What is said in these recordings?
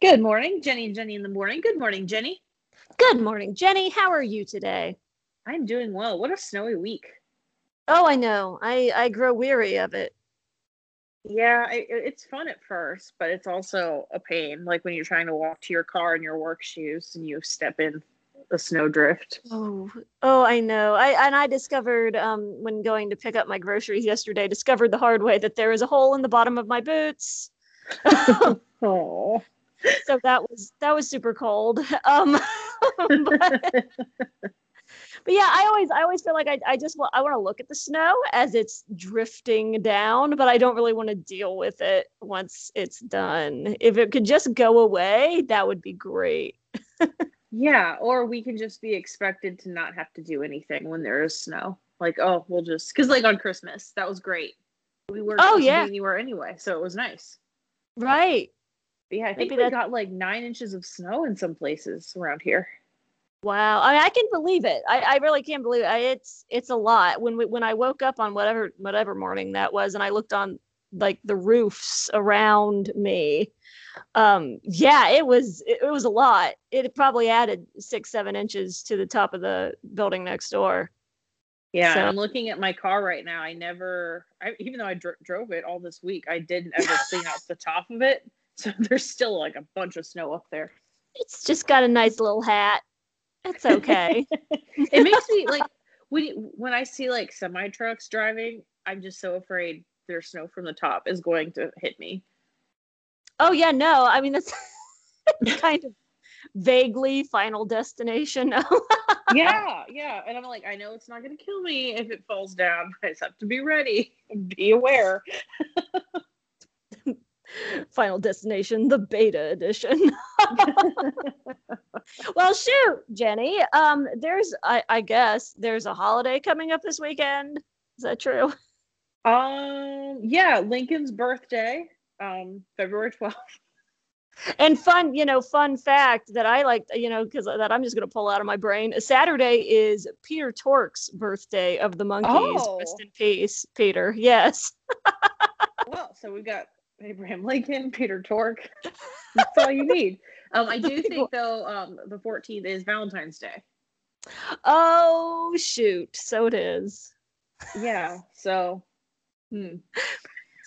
Good morning, Jenny and Jenny in the morning. Good morning, Jenny. Good morning, Jenny. How are you today? I'm doing well. What a snowy week. Oh, I know. I I grow weary of it. Yeah, I, it's fun at first, but it's also a pain. Like when you're trying to walk to your car in your work shoes and you step in the snowdrift. Oh, oh, I know. I and I discovered um, when going to pick up my groceries yesterday, discovered the hard way that there is a hole in the bottom of my boots. oh. So that was that was super cold. Um, but, but yeah, I always I always feel like I, I just want I want to look at the snow as it's drifting down, but I don't really want to deal with it once it's done. If it could just go away, that would be great. yeah, or we can just be expected to not have to do anything when there is snow. Like, oh, we'll just because like on Christmas, that was great. We weren't oh, yeah. anywhere anyway, so it was nice. Right. Yeah, I think Maybe we got like nine inches of snow in some places around here. Wow, I, mean, I can believe it. I, I really can't believe it. I, it's it's a lot. When we, when I woke up on whatever whatever morning that was, and I looked on like the roofs around me, um, yeah, it was it, it was a lot. It probably added six seven inches to the top of the building next door. Yeah, so. I'm looking at my car right now. I never, I, even though I dr- drove it all this week, I didn't ever clean out the top of it. So there's still like a bunch of snow up there. It's just got a nice little hat. It's okay. it makes me like when when I see like semi trucks driving, I'm just so afraid their snow from the top is going to hit me. Oh yeah, no. I mean that's kind of vaguely final destination. yeah, yeah. And I'm like, I know it's not gonna kill me if it falls down. But I just have to be ready and be aware. Final Destination, the beta edition. well, shoot, Jenny. Um, there's, I, I guess, there's a holiday coming up this weekend. Is that true? Um, yeah, Lincoln's birthday, um, February twelfth. And fun, you know, fun fact that I like, you know, because that I'm just going to pull out of my brain. Saturday is Peter Tork's birthday of the Monkees. Oh. Rest in peace, Peter. Yes. well, so we've got Abraham Lincoln, Peter Tork. That's all you need. Um, I do think though, um, the 14th is Valentine's Day. Oh shoot! So it is. Yeah. So. Hmm.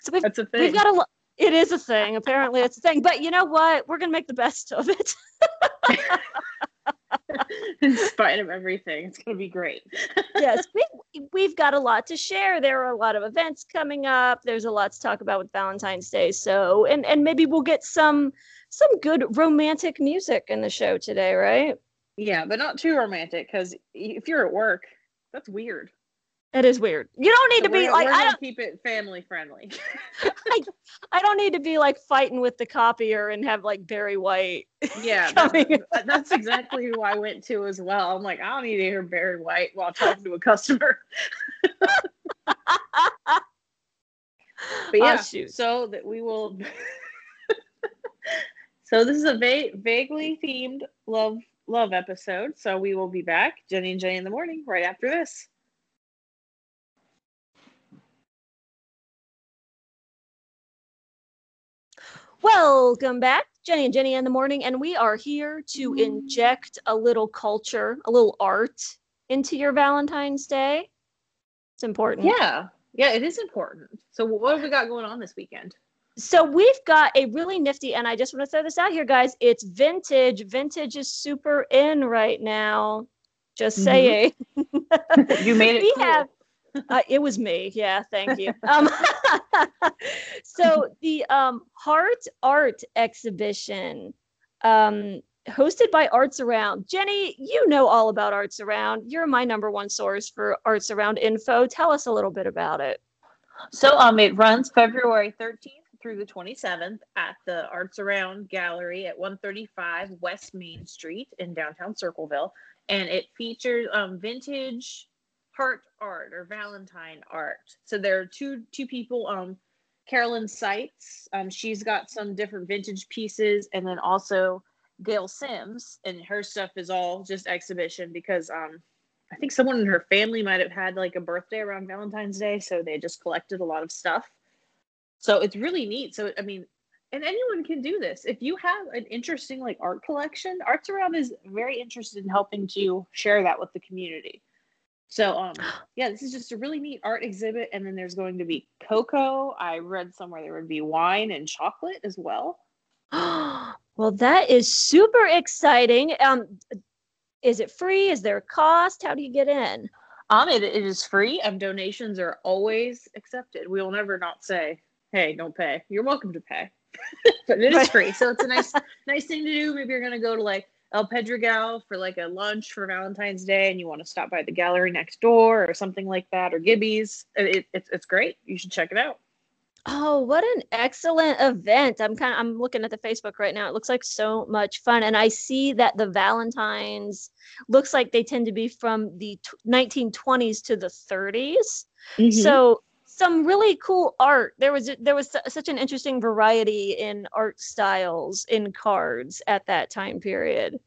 So we've, That's a thing. We've got a. It is a thing. Apparently, it's a thing. But you know what? We're gonna make the best of it. in spite of everything. It's going to be great. yes, we, we've got a lot to share. There are a lot of events coming up. There's a lot to talk about with Valentine's Day. So, and and maybe we'll get some some good romantic music in the show today, right? Yeah, but not too romantic because if you're at work, that's weird. It is weird. You don't need so to be like I don't keep it family friendly. I, I don't need to be like fighting with the copier and have like Barry White. Yeah, that, that's exactly who I went to as well. I'm like, I don't need to hear Barry White while talking to a customer. but oh, yeah, oh, so that we will. so this is a va- vaguely themed love love episode. So we will be back, Jenny and Jenny in the morning, right after this. Welcome back, Jenny and Jenny in the morning, and we are here to inject a little culture, a little art into your Valentine's Day. It's important. Yeah, yeah, it is important. So, what have we got going on this weekend? So we've got a really nifty, and I just want to throw this out here, guys. It's vintage. Vintage is super in right now. Just mm-hmm. saying. you made it. we cool. have uh, it was me. Yeah, thank you. Um, so the um, Heart Art exhibition, um, hosted by ArtsaRound. Jenny, you know all about ArtsaRound. You're my number one source for ArtsaRound info. Tell us a little bit about it. So um, it runs February 13th through the 27th at the ArtsaRound Gallery at 135 West Main Street in downtown Circleville, and it features um, vintage heart art or Valentine art. So there are two two people. Um, Carolyn Seitz. Um, she's got some different vintage pieces, and then also Gail Sims, and her stuff is all just exhibition because um, I think someone in her family might have had like a birthday around Valentine's Day, so they just collected a lot of stuff. So it's really neat. So I mean, and anyone can do this. If you have an interesting like art collection, ArtsaRound is very interested in helping to share that with the community. So um yeah, this is just a really neat art exhibit and then there's going to be cocoa. I read somewhere there would be wine and chocolate as well. well, that is super exciting. Um is it free? Is there a cost? How do you get in? Um it, it is free. Um donations are always accepted. We will never not say, "Hey, don't pay." You're welcome to pay. but it is free. So it's a nice nice thing to do. Maybe you're gonna go to like El Pedregal for like a lunch for Valentine's Day and you want to stop by the gallery next door or something like that or Gibby's. It, it's it's great. You should check it out. Oh, what an excellent event. I'm kind of I'm looking at the Facebook right now. It looks like so much fun and I see that the Valentines looks like they tend to be from the t- 1920s to the 30s. Mm-hmm. So some really cool art. There was there was such an interesting variety in art styles in cards at that time period.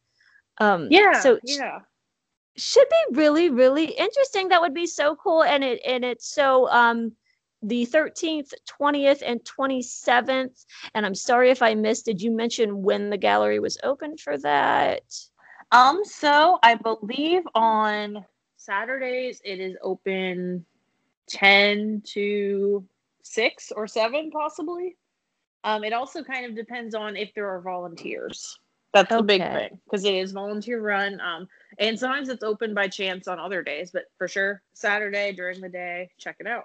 Um, yeah. So yeah, should be really really interesting. That would be so cool, and it and it's so um the 13th, 20th, and 27th. And I'm sorry if I missed. Did you mention when the gallery was open for that? Um, so I believe on Saturdays it is open 10 to 6 or 7 possibly. Um, it also kind of depends on if there are volunteers. That's okay. the big thing because it is volunteer run um, and sometimes it's open by chance on other days but for sure saturday during the day check it out.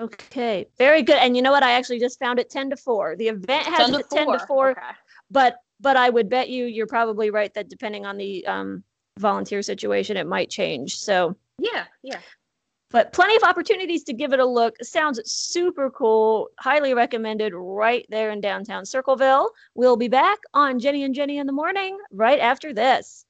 Okay very good and you know what i actually just found it 10 to 4 the event has 10 to 4, 10 to 4 okay. but but i would bet you you're probably right that depending on the um, volunteer situation it might change so. Yeah yeah but plenty of opportunities to give it a look. Sounds super cool. Highly recommended right there in downtown Circleville. We'll be back on Jenny and Jenny in the morning right after this.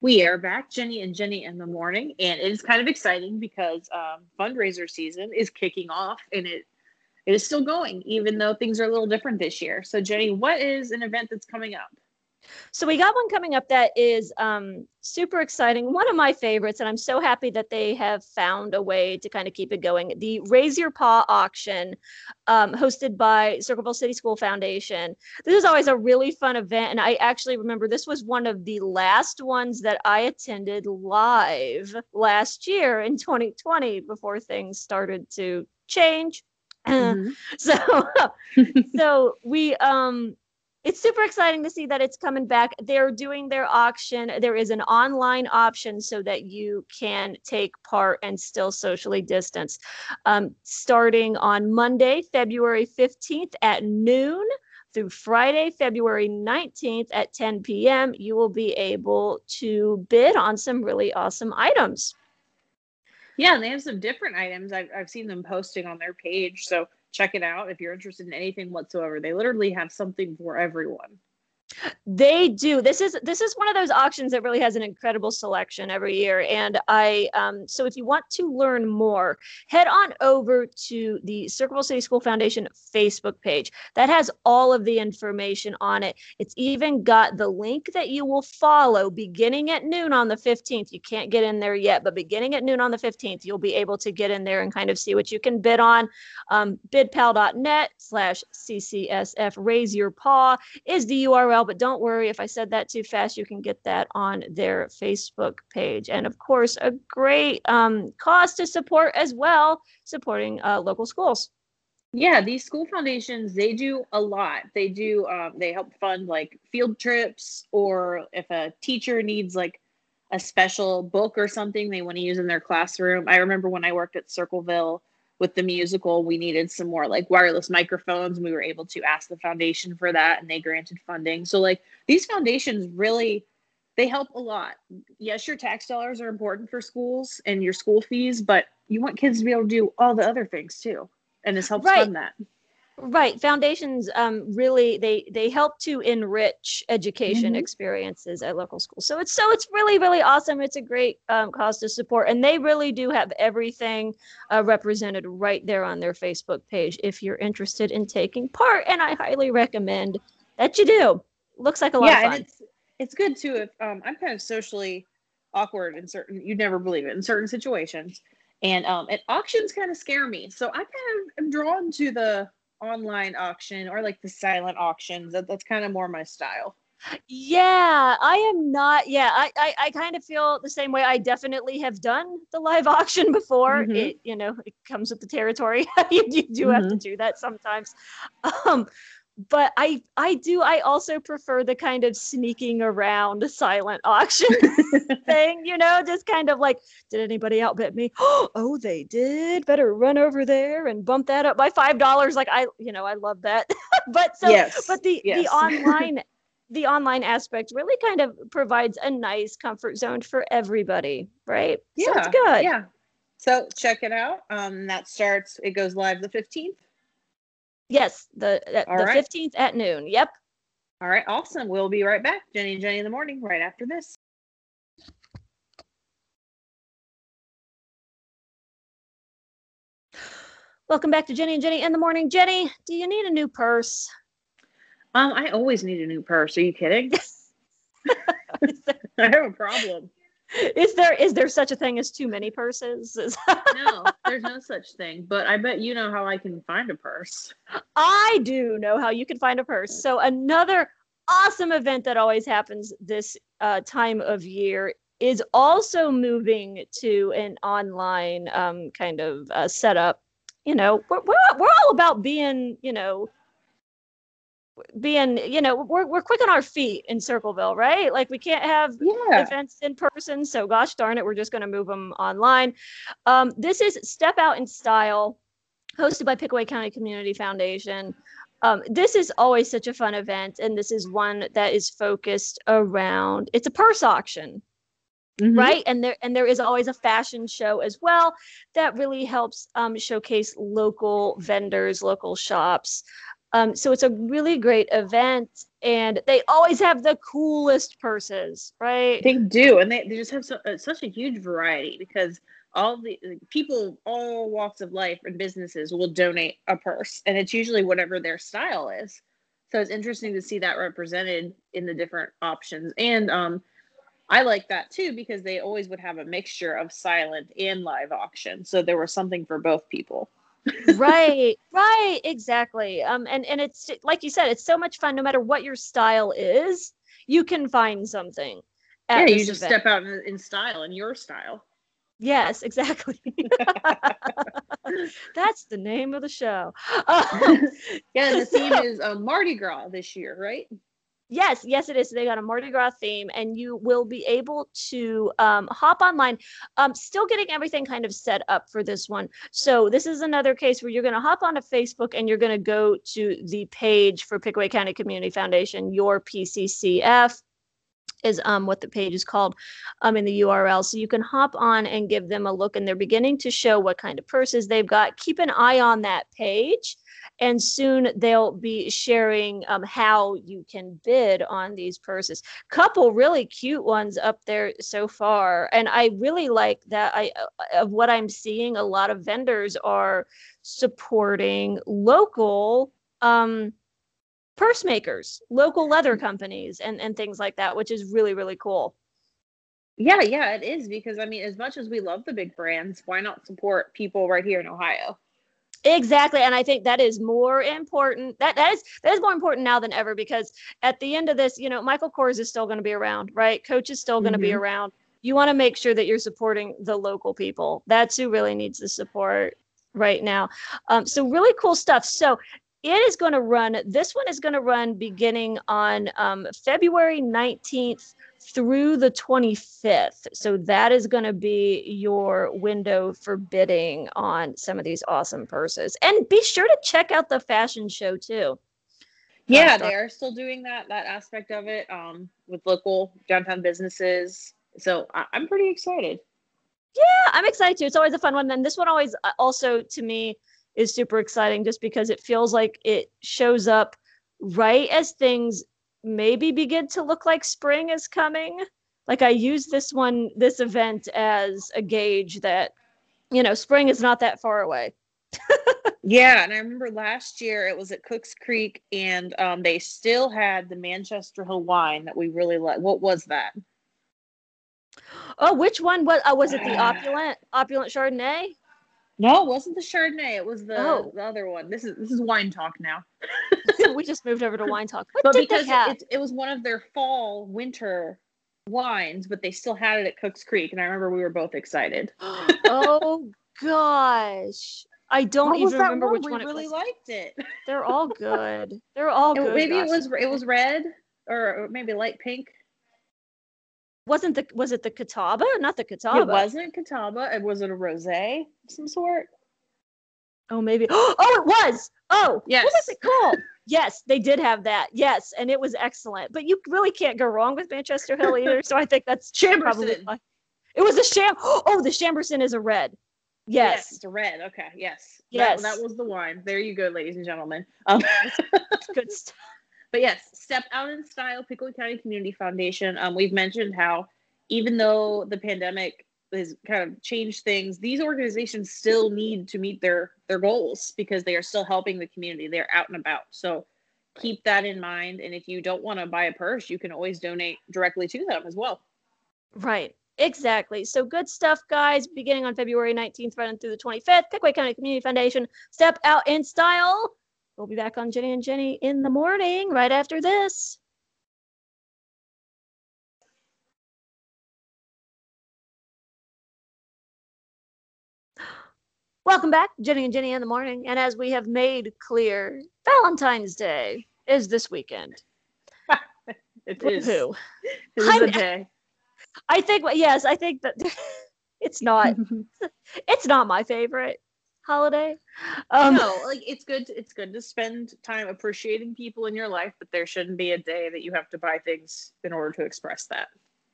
We are back, Jenny and Jenny in the morning, and it is kind of exciting because um, fundraiser season is kicking off, and it it is still going, even though things are a little different this year. So, Jenny, what is an event that's coming up? So we got one coming up that is um, super exciting. One of my favorites, and I'm so happy that they have found a way to kind of keep it going. The Raise Your Paw auction, um, hosted by Circleville City School Foundation. This is always a really fun event, and I actually remember this was one of the last ones that I attended live last year in 2020 before things started to change Mm-hmm. so so we um it's super exciting to see that it's coming back. They're doing their auction. There is an online option so that you can take part and still socially distance. Um, starting on Monday, February 15th at noon through Friday, February 19th at 10 p.m., you will be able to bid on some really awesome items. Yeah, and they have some different items. I've, I've seen them posting on their page. So check it out if you're interested in anything whatsoever. They literally have something for everyone. They do. This is this is one of those auctions that really has an incredible selection every year. And I um, so if you want to learn more, head on over to the Circleville City School Foundation Facebook page. That has all of the information on it. It's even got the link that you will follow beginning at noon on the 15th. You can't get in there yet, but beginning at noon on the 15th, you'll be able to get in there and kind of see what you can bid on. Um, bidpal.net slash CCSF raise your paw is the URL but don't worry if I said that too fast, you can get that on their Facebook page. And of course, a great um, cause to support as well, supporting uh, local schools. Yeah, these school foundations, they do a lot. They do, um, they help fund like field trips, or if a teacher needs like a special book or something they want to use in their classroom. I remember when I worked at Circleville, with the musical, we needed some more like wireless microphones. And we were able to ask the foundation for that and they granted funding. So like these foundations really they help a lot. Yes, your tax dollars are important for schools and your school fees, but you want kids to be able to do all the other things too. And this helps right. fund that. Right. Foundations um, really they they help to enrich education mm-hmm. experiences at local schools. So it's so it's really really awesome. It's a great um, cause to support, and they really do have everything uh, represented right there on their Facebook page. If you're interested in taking part, and I highly recommend that you do. Looks like a lot yeah, of fun. And it's, it's good too if um, I'm kind of socially awkward in certain you'd never believe it in certain situations. And um and auctions kind of scare me. So I kind of am drawn to the online auction or like the silent auctions. That, that's kind of more my style. Yeah, I am not. Yeah, I, I, I kind of feel the same way. I definitely have done the live auction before. Mhm. It, you know, it comes with the territory. you, you do have to do that sometimes. Um, but I, I do. I also prefer the kind of sneaking around silent auction thing. You know, just kind of like, did anybody outbid me? Oh, they did. Better run over there and bump that up by five dollars. Like I, you know, I love that. but so yes. but the yes. the online the online aspect really kind of provides a nice comfort zone for everybody right Yeah, so it's good Yeah. So check it out. Um, that starts. It goes live the fifteenth. Yes the uh, the right. 15th at noon yep All right. Awesome. We'll be right back. Jenny and Jenny in the morning. Right after this. welcome back to jenny and jenny in the morning jenny do you need a new purse Um, I always need a new purse. Are you kidding? I have a problem. Is there is there such a thing as too many purses No, there's no such thing. But I bet you know how I can find a purse. I do know how you can find a purse. So another awesome event that always happens this uh, time of year is also moving to an online um, kind of uh, setup. You know, we're, we're we're all about being, you know, being, you know, we're we're quick on our feet in Circleville, right? Like we can't have Yeah. events in person. So gosh darn it, we're just going to move them online. Um, this is Step Out in Style, hosted by Pickaway County Community Foundation. Um, this is always such a fun event, and this is one that is focused around. It's a purse auction, Mhm. right? And there and there is always a fashion show as well that really helps um, showcase local vendors, local shops. Um, so it's a really great event, and they always have the coolest purses, right? They do, and they, they just have so, uh, such a huge variety because all the people, all walks of life and businesses will donate a purse, and it's usually whatever their style is. So it's interesting to see that represented in the different options, and um, I like that too because they always would have a mixture of silent and live auction, so there was something for both people. Right right exactly um and and it's like you said it's so much fun no matter what your style is you can find something yeah, you just event. step out in, in style, in your style. yes exactly that's the name of the show Um, yeah, the theme is um, Mardi Gras this year, right? Yes, yes, it is. They got a Mardi Gras theme, and you will be able to um, hop online. Um, still getting everything kind of set up for this one. So this is another case where you're going to hop onto Facebook and you're going to go to the page for Pickaway County Community Foundation, your PCCF is um, what the page is called um, in the URL. So you can hop on and give them a look, and they're beginning to show what kind of purses they've got. Keep an eye on that page and soon they'll be sharing um, how you can bid on these purses. Couple really cute ones up there so far and i really like that i uh, of what i'm seeing a lot of vendors are supporting local um purse makers local leather companies and and things like that which is really really cool. Yeah, yeah, it is because I mean, as much as we love the big brands, why not support people right here in Ohio? Exactly, and I think that is more important. That that is that is more important now than ever because at the end of this, you know, Michael Kors is still going to be around, right? Coach is still going to be Mhm. around. You want to make sure that you're supporting the local people. That's who really needs the support right now. Um, so really cool stuff. So it is going to run. This one is going to run beginning on um, February 19th through the 25th. So that is going to be your window for bidding on some of these awesome purses. And be sure to check out the fashion show too. Yeah, they are still doing that that aspect of it um, with local downtown businesses. So I, I'm pretty excited. Yeah, I'm excited too. It's always a fun one. And this one always uh, also to me is super exciting just because it feels like it shows up right as things maybe begin to look like spring is coming. Like I use this one, this event as a gauge that, you know, spring is not that far away. Yeah, and I remember last year it was at Cooks Creek, and um, they still had the Manchester Hill wine that we really like. What was that? Oh, which one was? Uh, was it the opulent opulent Chardonnay? No, it wasn't the Chardonnay. It was the, Oh. the other one. This is this is wine talk now. we just moved over to wine talk. What but because it, it was one of their fall winter wines, but they still had it at Cooks Creek, and I remember we were both excited. oh gosh, I don't What even remember which we one it really was. liked it. They're all good. They're all good. maybe it was it was red or maybe light pink. Wasn't the was it the Catawba? Not the Catawba. It wasn't Catawba. It was it a rosé of some sort. Oh, maybe. Oh, it was. Oh, Yes. What was it called? yes, they did have that. Yes, and it was excellent. But you really can't go wrong with Manchester Hill either. so I think that's probably. Chambourcin. why. It was a sham. Oh, the Chambourcin is a red. Yes. it's a red. Okay, yes. Yes. That, that was the wine. There you go, ladies and gentlemen. Um, good stuff. But yes, Step Out in Style, Pickaway County Community Foundation. Um, we've mentioned how even though the pandemic has kind of changed things, these organizations still need to meet their their goals because they are still helping the community. They're out and about. So keep that in mind. And if you don't want to buy a purse, you can always donate directly to them as well. Right. Exactly. So good stuff, guys. Beginning on February 19th, running through the 25th. Pickaway County Community Foundation. Step out in style. We'll be back on Jenny and Jenny in the morning right after this. Welcome back, Jenny and Jenny in the morning. And as we have made clear, Valentine's Day is this weekend. It is. Woohoo. It is a day. I think yes, I think that it's not it's not my favorite holiday. Um no, like it's good. To, it's good to spend time appreciating people in your life, but there shouldn't be a day that you have to buy things in order to express that.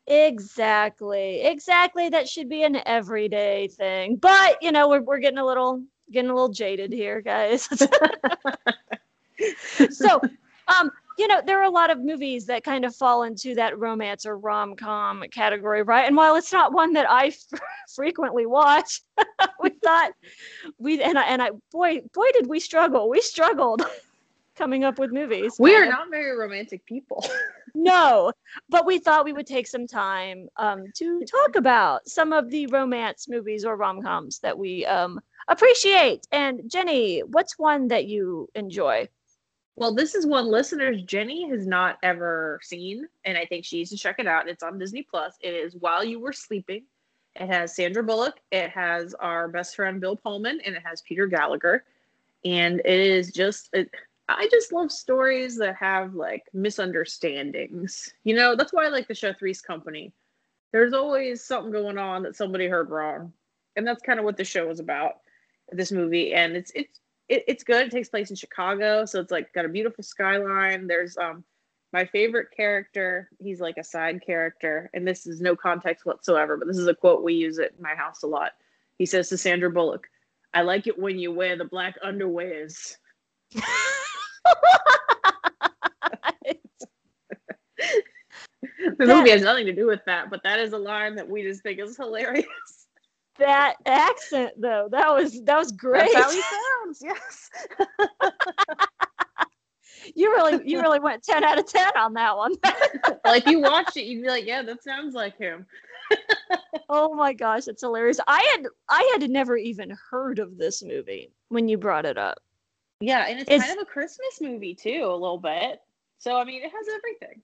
exactly. Exactly. That should be an everyday thing. But you know, we're we're getting a little getting a little jaded here, guys. so um you know there are a lot of movies that kind of fall into that romance or rom-com category right? And while it's not one that i f- frequently watch we thought we and I, and I boy boy did we struggle. We struggled coming up with movies. We are not very romantic people. no but we thought we would take some time um, to talk about some of the romance movies or rom-coms that we um, appreciate. And jenny what's one that you enjoy Well, this is one listeners Jenny has not ever seen, and I think she needs to check it out. It's on Disney Plus. It is While You Were Sleeping. It has Sandra Bullock. It has our best friend Bill Pullman, and it has Peter Gallagher. And it is just, it, I just love stories that have like misunderstandings. You know, that's why I like the show Three's Company. There's always something going on that somebody heard wrong, and that's kind of what the show is about. This movie, and it's it's it, it's good. It takes place in Chicago, so it's like got a beautiful skyline. There's um my favorite character. He's like a side character, and this is no context whatsoever, but this is a quote we use at my house a lot. He says to Sandra Bullock, "I like it when you wear the black underwears." The movie has nothing to do with that, but that is a line that we just think is hilarious. That accent though that was that was great That's how he sounds. Yes. you really you really went 10 out of 10 on that one like you watch it, you'd be like, "Yeah, that sounds like him." oh my gosh it's hilarious i had i had never even heard of this movie when you brought it up Yeah, and it's, It's- kind of a Christmas movie too, a little bit. So I mean, it has everything.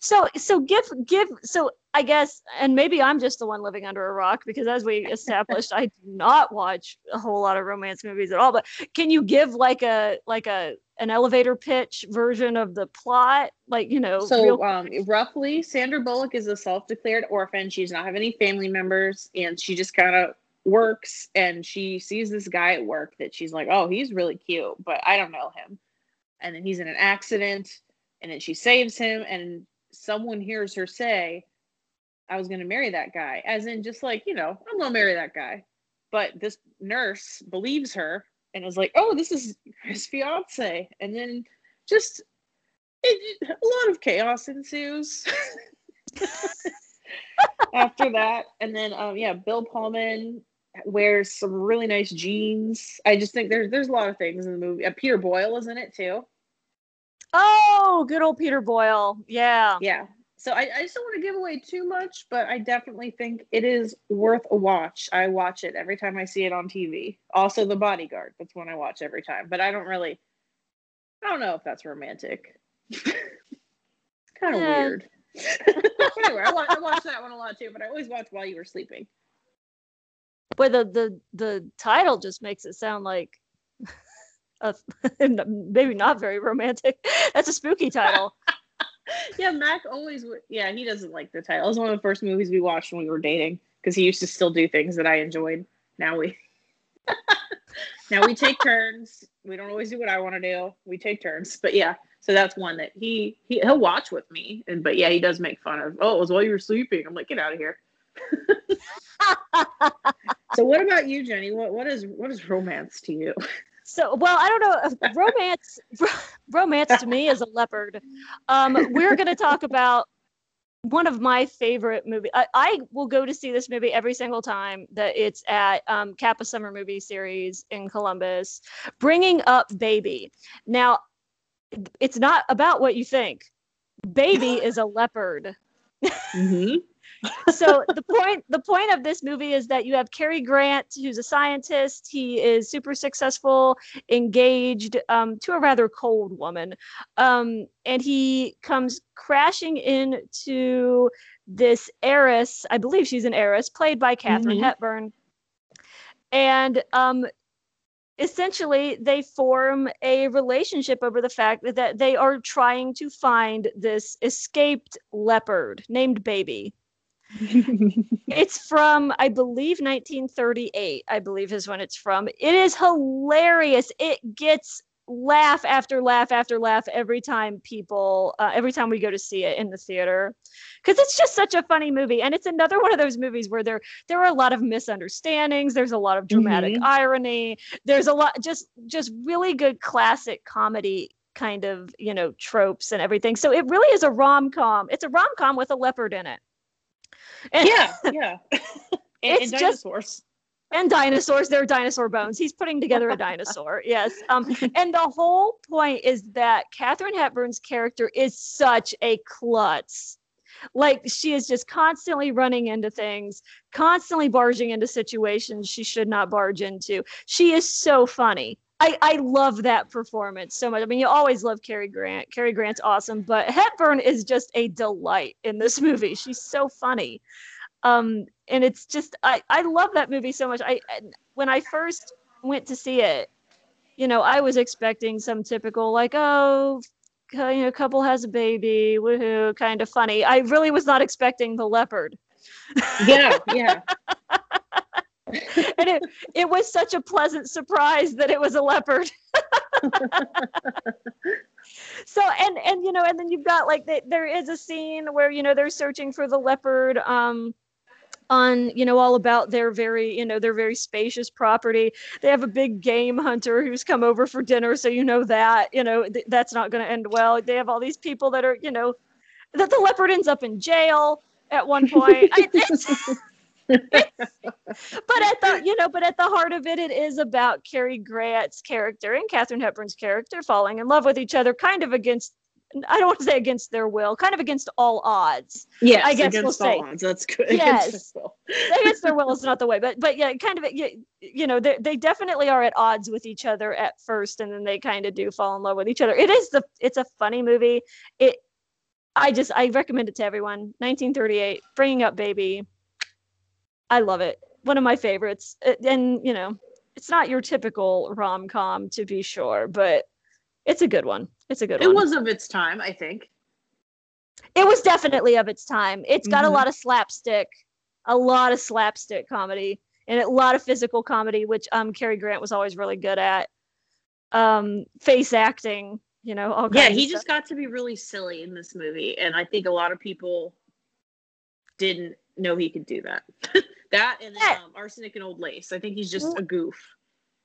So so give give so i guess and maybe i'm just the one living under a rock because as we established i do not watch a whole lot of romance movies at all but can you give like a like a an elevator pitch version of the plot like you know So real um, roughly, Sandra Bullock is a self-declared orphan. She does not have any family members, and she just kind of works. And she sees this guy at work that she's like, "Oh, he's really cute," but I don't know him. And then he's in an accident, and then she saves him, and someone hears her say, "I was going to marry that guy," as in just like you know, I'm going to marry that guy. But this nurse believes her and is like, "Oh, this is his fiance," and then just it, a lot of chaos ensues after that and then um yeah bill pullman wears some really nice jeans. I just think there's there's a lot of things in the movie. Uh, Peter Boyle is in it too. Oh, good old Peter Boyle. Yeah. Yeah. So I, I just don't want to give away too much, but I definitely think it is worth a watch. I watch it every time I see it on TV. Also, The Bodyguard. That's one I watch every time. But I don't really. I don't know if that's romantic. kind of Yeah. weird. anyway, I, wa- I watched that one a lot too, but I always watch while you were sleeping. But the the the title just makes it sound like a, maybe not very romantic. That's a spooky title. Yeah, Mac always. w- Yeah, he doesn't like the title. It was one of the first movies we watched when we were dating because he used to still do things that I enjoyed. Now we. now we take turns. We don't always do what I want to do. We take turns, but yeah. So that's one that he, he he'll watch with me, and but yeah, he does make fun of. Oh, it was while you were sleeping. I'm like, get out of here. so what about you, Jenny? What what is what is romance to you? So, well, I don't know. Romance, romance to me is a leopard. Um, we're going to talk about one of my favorite movie. I, I will go to see this movie every single time that it's at um, CAPA Summer Movie Series in Columbus. Bringing Up Baby. Now, it's not about what you think. Baby is a leopard. Mm-hmm. So the point the point of this movie is that you have Cary Grant, who's a scientist. He is super successful, engaged um, to a rather cold woman, um, and he comes crashing into this heiress. I believe she's an heiress, played by Katharine Mhm. Hepburn, and um, essentially they form a relationship over the fact that they are trying to find this escaped leopard named Baby. It's from, I believe, 1938. I believe is when it's from. It is hilarious. It gets laugh after laugh after laugh every time people, uh, every time we go to see it in the theater, because it's just such a funny movie. And it's another one of those movies where there there are a lot of misunderstandings. There's a lot of dramatic Mhm. irony. There's a lot just just really good classic comedy kind of you know tropes and everything. So it really is a rom com. It's a rom com with a leopard in it. And, yeah, yeah. and, It's and just- dinosaurs. and dinosaurs they're dinosaur bones. He's putting together a dinosaur yes. Um and the whole point is that katharine hepburn's character is such a klutz. Like she is just constantly running into things constantly barging into situations she should not barge into. She is so funny I, I love that performance so much. I mean, you always love Cary Grant. Cary Grant's awesome, but Hepburn is just a delight in this movie. She's so funny um and it's just i i love that movie so much i when i first went to see it you know i was expecting some typical like oh you know couple has a baby woohoo kind of funny i really was not expecting the leopard Yeah, yeah. and it it was such a pleasant surprise that it was a leopard. So and and you know and then you've got like the, there is a scene where you know they're searching for the leopard um on you know all about their very you know their very spacious property. They have a big game hunter who's come over for dinner so you know that you know th- that's not going to end well. They have all these people that are you know that the leopard ends up in jail at one point. I, but at the you know but at the heart of it it is about Cary Grant's character and Katharine Hepburn's character falling in love with each other kind of against I don't want to say against their will kind of against all odds Yes, I guess we'll against say- all odds. That's good. Yes. Against their will. against their will is not the way but but yeah kind of you, you know they, they definitely are at odds with each other at first and then they kind of do fall in love with each other it is the it's a funny movie it i just i recommend it to everyone 1938 bringing up baby i love it one of my favorites Uh, and you know it's not your typical rom-com to be sure but it's a good one it's a good It one It was of its time, I think. it was definitely of its time. It's got Mhm. a lot of slapstick, a lot of slapstick comedy, and a lot of physical comedy, which um Cary Grant was always really good at. Um, face acting, you know, all Yeah, he just got to be really silly in this movie, and I think a lot of people didn't know he could do that. that and Yeah. um, arsenic and old lace. I think he's just a goof.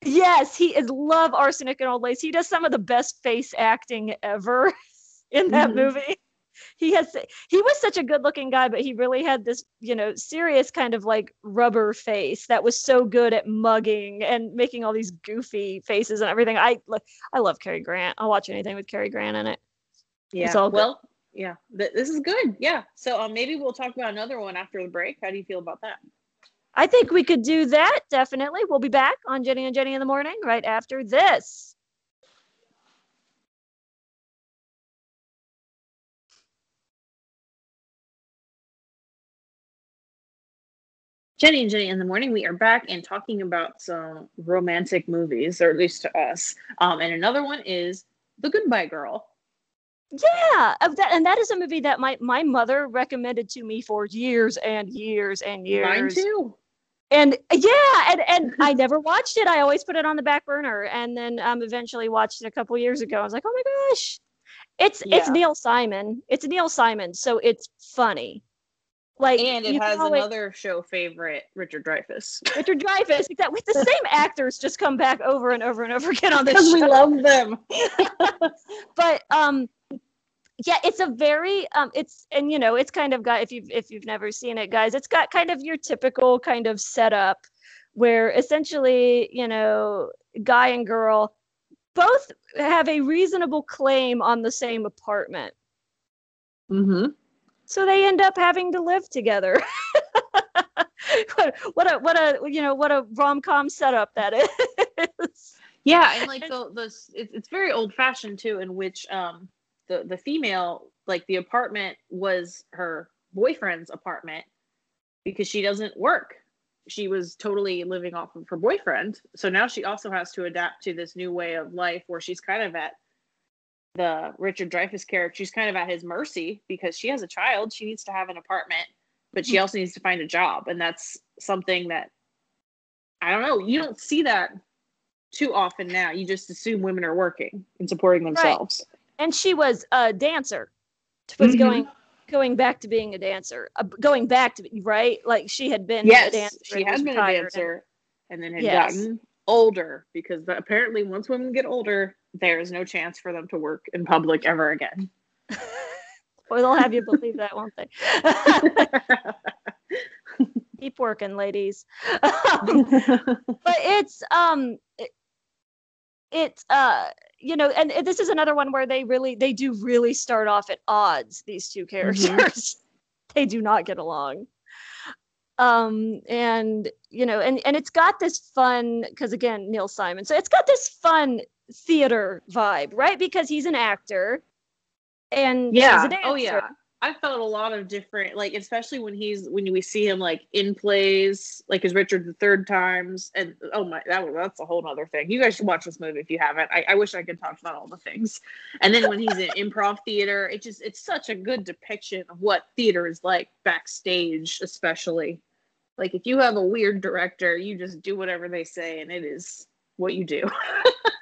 Yes, he is love arsenic and old lace. He does some of the best face acting ever in that Mhm. movie. he has he was such a good looking guy but he really had this you know serious kind of like rubber face that was so good at mugging and making all these goofy faces and everything i i love Cary grant i'll watch anything with Cary grant in it yeah well yeah th- this is good yeah so um, maybe we'll talk about another one after the break how do you feel about that i think we could do that definitely we'll be back on jenny and jenny in the morning right after this Jenny and Jenny in the morning, we are back and talking about some romantic movies, or at least to us. Um, and another one is The Goodbye Girl. Yeah, that, and that is a movie that my my mother recommended to me for years and years and years. Mine too. And yeah, and and I never watched it. I always put it on the back burner, and then um, eventually watched it a couple years ago. I was like, oh my gosh, it's yeah. it's Neil Simon. It's Neil Simon, so it's funny. Like, and it has always, another show favorite, Richard Dreyfuss. Richard Dreyfuss, exactly. With the same actors just come back over and over and over again on this because we love them. but um, yeah, it's a very um, it's and you know it's kind of got if you've if you've never seen it, guys, it's got kind of your typical kind of setup where essentially you know guy and girl both have a reasonable claim on the same apartment. Mm-hmm so they end up having to live together. what, what a what a you know what a rom com setup that is. Yeah, and like the the it's, it's very old fashioned too, in which um the the female like the apartment was her boyfriend's apartment because she doesn't work. She was totally living off of her boyfriend. So now she also has to adapt to this new way of life where she's kind of at the Richard Dreyfuss character, she's kind of at his mercy because she has a child. She needs to have an apartment, but she hmm. also needs to find a job. And that's something that I don't know, you don't see that too often now. You just assume women are working and supporting themselves. Right. And she was a dancer. Was mm-hmm. going going back to being a dancer. Uh, going back to right? Like she had been yes, a dancer. She had been a dancer and, and then had yes. gotten older because apparently once women get older, there is no chance for them to work in public ever again. well, they'll have you believe that, won't they? Keep working, ladies. Um, but it's um, it, uh, you know, and this is another one where they really they do really start off at odds. These two mm-hmm. characters, mm-hmm. they do not get along um and you know and and it's got this fun because again neil simon so it's got this fun theater vibe right because he's an actor and yeah oh yeah i felt a lot of different like especially when he's when we see him like in plays like as richard the third times and oh my that that's a whole other thing you guys should watch this movie if you haven't I, I wish i could talk about all the things and then when he's in improv theater it just it's such a good depiction of what theater is like backstage especially like if you have a weird director, you just do whatever they say and it is what you do.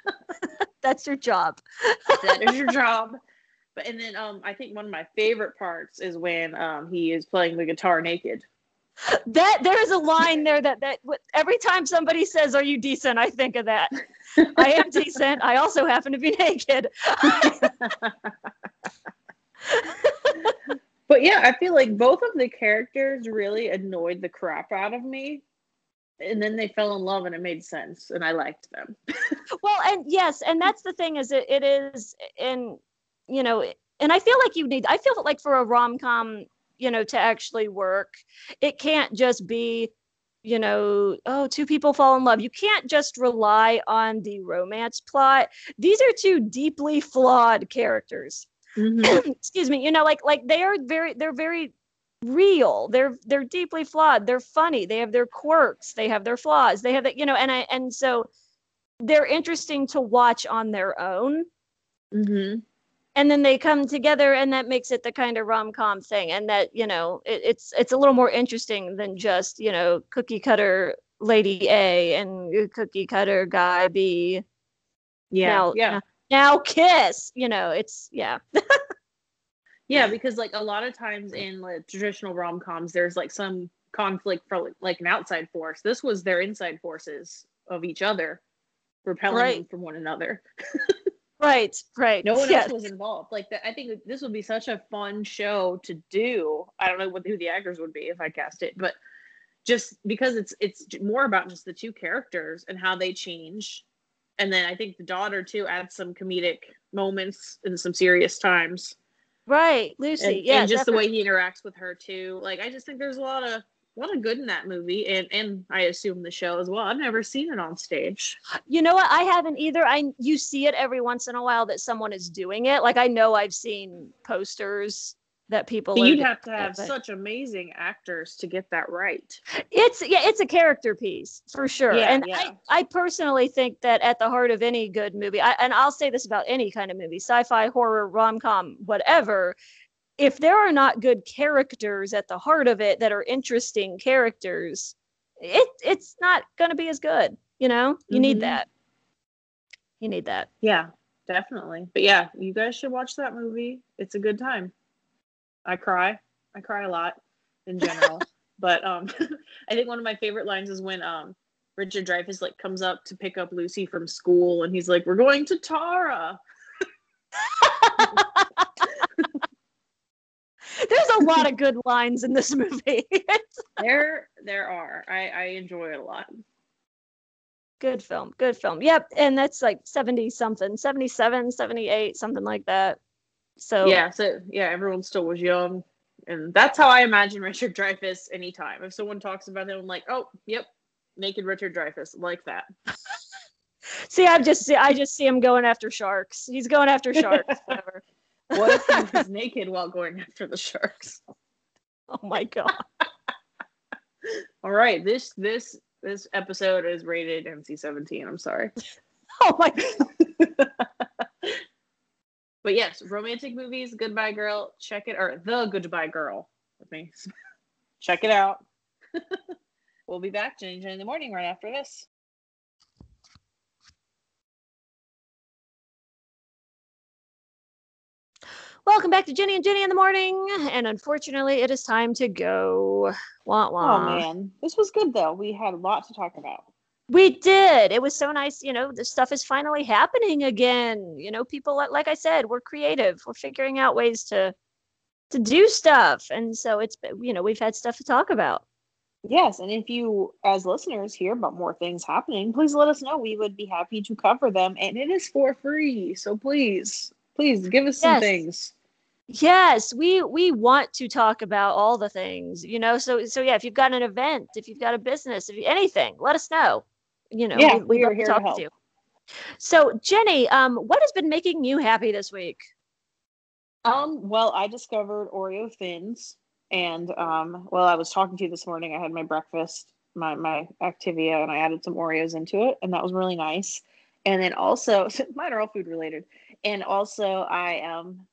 That's your job. that is your job. But and then um I think one of my favorite parts is when um he is playing the guitar naked. That there is a line there that that every time somebody says are you decent I think of that. I am decent. I also happen to be naked. But yeah, I feel like both of the characters really annoyed the crap out of me. And then they fell in love and it made sense and I liked them. well, and yes, and that's the thing is it, it is in you know, and I feel like you need I feel like for a rom-com, you know, to actually work, it can't just be you know, oh, two people fall in love. You can't just rely on the romance plot. These are two deeply flawed characters. Mm-hmm. excuse me you know like like they are very they're very real they're they're deeply flawed they're funny they have their quirks they have their flaws they have that you know and i and so they're interesting to watch on their own mm-hmm. And then they come together and that makes it the kind of rom-com thing and that you know it, it's it's a little more interesting than just you know cookie cutter lady a and cookie cutter guy b. Yeah now, yeah. now kiss you know it's yeah. Yeah because like a lot of times in like, traditional rom-coms there's like some conflict for like an outside force. This was their inside forces of each other repelling right. from one another Right, right. No one yes. else was involved. Like that, I think this would be such a fun show to do. I don't know what who the actors would be if I cast it, but just because it's it's more about just the two characters and how they change, and then I think the daughter too adds some comedic moments and some serious times. Right, Lucy. and, yeah, and just the way he interacts with her too. Like I just think there's a lot of lot of good in that movie, and and I assume the show as well. I've never seen it on stage. You know what? I haven't either. I you see it every once in a while that someone is doing it. Like I know I've seen posters that people. You'd have to have but- such amazing actors to get that right. It's yeah, it's a character piece for sure. Yeah, and yeah. I, I personally think that at the heart of any good movie, I, and I'll say this about any kind of movie, sci-fi, horror, rom-com, whatever, if there are not good characters at the heart of it that are interesting characters, it it's not going to be as good. You know, you Mhm. need that. You need that. Yeah, definitely. But yeah, you guys should watch that movie. It's a good time. I cry. I cry a lot in general. but um I think one of my favorite lines is when um Richard Dreyfuss like comes up to pick up Lucy from school and he's like, We're going to Tara. There's a lot of good lines in this movie. There there are. I, I enjoy it a lot. good film. Good film. Yep. And that's like 70 something, 77, 78, something like that. So Yeah, so yeah, everyone still was young. And that's how I imagine Richard Dreyfuss anytime. If someone talks about him, I'm like, oh, yep, naked Richard Dreyfuss, like that. See, I just see I just see him going after sharks. He's going after sharks. Whatever. What if he was naked while going after the sharks? Oh my god. All right, this this this episode is rated NC-17. I'm sorry, Oh my god. but yes, romantic movies. Goodbye Girl, check it or the Goodbye Girl with me. check it out. we'll be back, Jenny in the morning right after this. Welcome back to Jenny and Jenny in the morning. And unfortunately, it is time to go. Wah Oh man, this was good though. We had a lot to talk about. We did. It was so nice. You know, this stuff is finally happening again. You know, people like, I said, we're creative. We're figuring out ways to to do stuff, and so it's you know we've had stuff to talk about. Yes, and if you, as listeners, hear about more things happening, please let us know. We would be happy to cover them, and it is for free. So please, please give us some Yes. things. Yes, we we want to talk about all the things. You know, so so yeah. If you've got an event, if you've got a business, if you, anything, let us know. You know, Yeah, we, we are here to help. to you. So Jenny, um, what has been making you happy this week? Um, well, I discovered Oreo thins, and um, well, I was talking to you this morning. I had my breakfast, my my Activia, and I added some Oreos into it, and that was really nice. And then also, mine are all food related, and also I um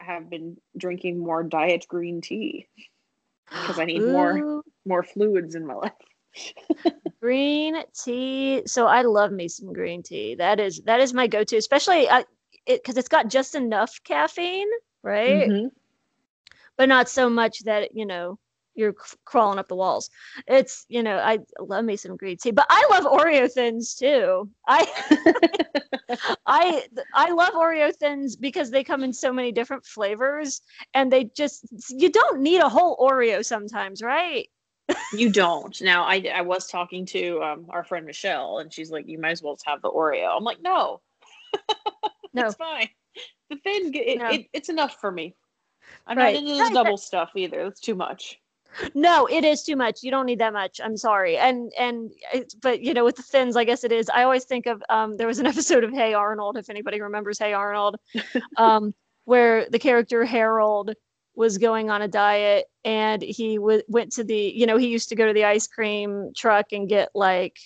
have been drinking more diet green tea because I need more Ooh, more fluids in my life. green tea. So I love me some green tea. That is that is my go-to, especially I, it because it's got just enough caffeine, right? Mhm. But not so much that you know you're crawling up the walls. It's you know I love me some green tea, but I love Oreo thins too. I I I love Oreo thins because they come in so many different flavors, and they just you don't need a whole Oreo sometimes, right? You don't. Now, I, I was talking to um, our friend Michelle, and she's like, "You might as well just have the Oreo." I'm like, "No, No. it's fine. The thin, it, No. it, it's enough for me. I'm Right. not into this Right, double stuff either. That's too much." No, it is too much. You don't need that much. I'm sorry. And and but you know, with the thins, I guess it is. I always think of um there was an episode of Hey Arnold, if anybody remembers Hey Arnold, um, where the character Harold was going on a diet and he w- went to the you know, he used to go to the ice cream truck and get like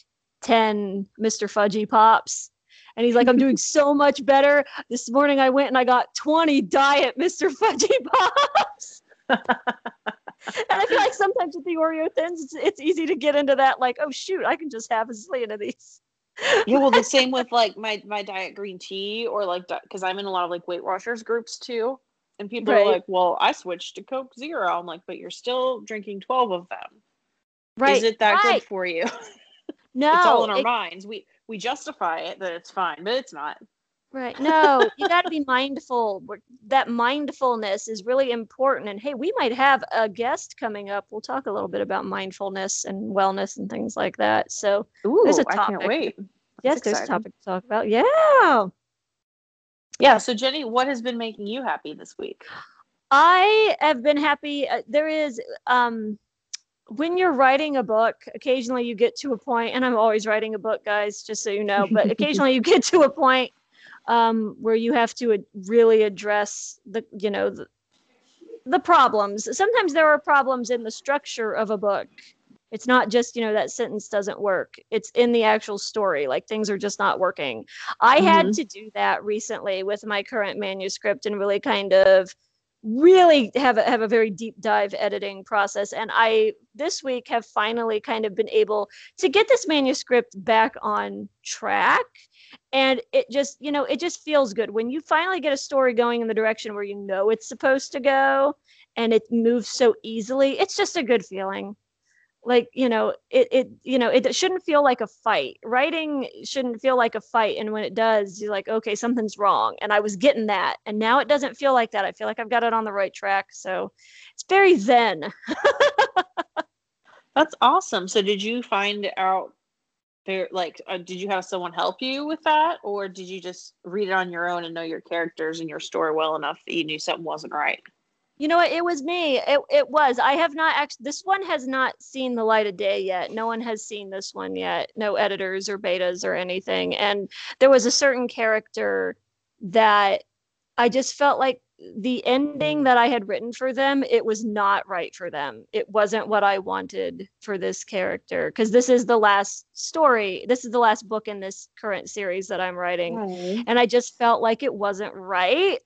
10 Mr. Fudgy pops. And he's like, I'm doing so much better. This morning I went and I got 20 diet Mr. Fudgy pops. And I feel like sometimes with the Oreo thins, it's, it's easy to get into that, like, oh shoot, I can just have a zillion of these. Yeah, well, the same with like my my diet green tea, or like because I'm in a lot of like Weight Watchers groups too, and people Right. are like, "Well, I switched to Coke Zero." I'm like, "But you're still drinking twelve of them. Right. Is it that right. good for you?" No. it's all in our it- minds. We we justify it that it's fine, but it's not. Right. No, you got to be mindful. That mindfulness is really important. And hey, we might have a guest coming up. We'll talk a little bit about mindfulness and wellness and things like that. So, Ooh, There's a I can't topic. wait. yes, That's there's a topic to talk about. Yeah. Yeah. So Jenny, what has been making you happy this week? I have been happy. Uh, there is, um, when you're writing a book, occasionally you get to a point, and I'm always writing a book, guys, just so you know, but occasionally you get to a point um, where you have to ad- really address the, you know, the, the problems. Sometimes there are problems in the structure of a book. It's not just, you know, that sentence doesn't work. It's in the actual story. Like things are just not working. I had to do that recently with my current manuscript and really kind of really have a, have a very deep dive editing process. And i this week have finally kind of been able to get this manuscript back on track. And it just you know it just feels good. When you finally get a story going in the direction where you know it's supposed to go and it moves so easily it's just a good feeling like you know it it you know it shouldn't feel like a fight writing shouldn't feel like a fight and when it does you're like okay something's wrong and i was getting that and now it doesn't feel like that i feel like i've got it on the right track so it's very zen That's awesome. So did you find out there like uh, did you have someone help you with that or did you just read it on your own and know your characters and your story well enough that you knew something wasn't right? You know what? It was me. It, it was. I have not actually this one has not seen the light of day yet. No one has seen this one yet. No editors or betas or anything. And there was a certain character that i just felt like the ending that i had written for them it was not right for them. It wasn't what i wanted for this character. Because this is the last story this is the last book in this current series that i'm writing. And I just felt like it wasn't right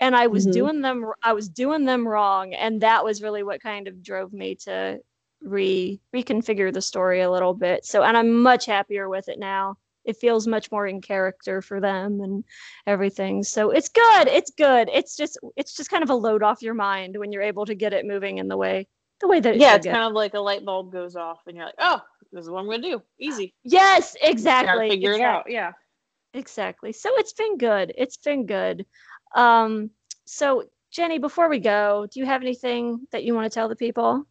and I was Mhm. doing them I was doing them wrong and that was really what kind of drove me to re reconfigure the story a little bit so and I'm much happier with it now it feels much more in character for them and everything so it's good it's good it's just it's just kind of a load off your mind when you're able to get it moving in the way the way that it Yeah, it's go. kind of like a light bulb goes off and you're like, "Oh, this is what I'm going to do. Easy." yes exactly figure it out. Yeah. exactly so it's been good it's been good um so jenny before we go do you have anything that you want to tell the people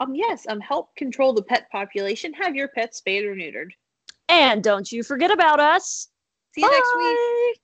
Um yes, um help control the pet population. Have your pets spayed or neutered. and don't you forget about us See you next week. Bye.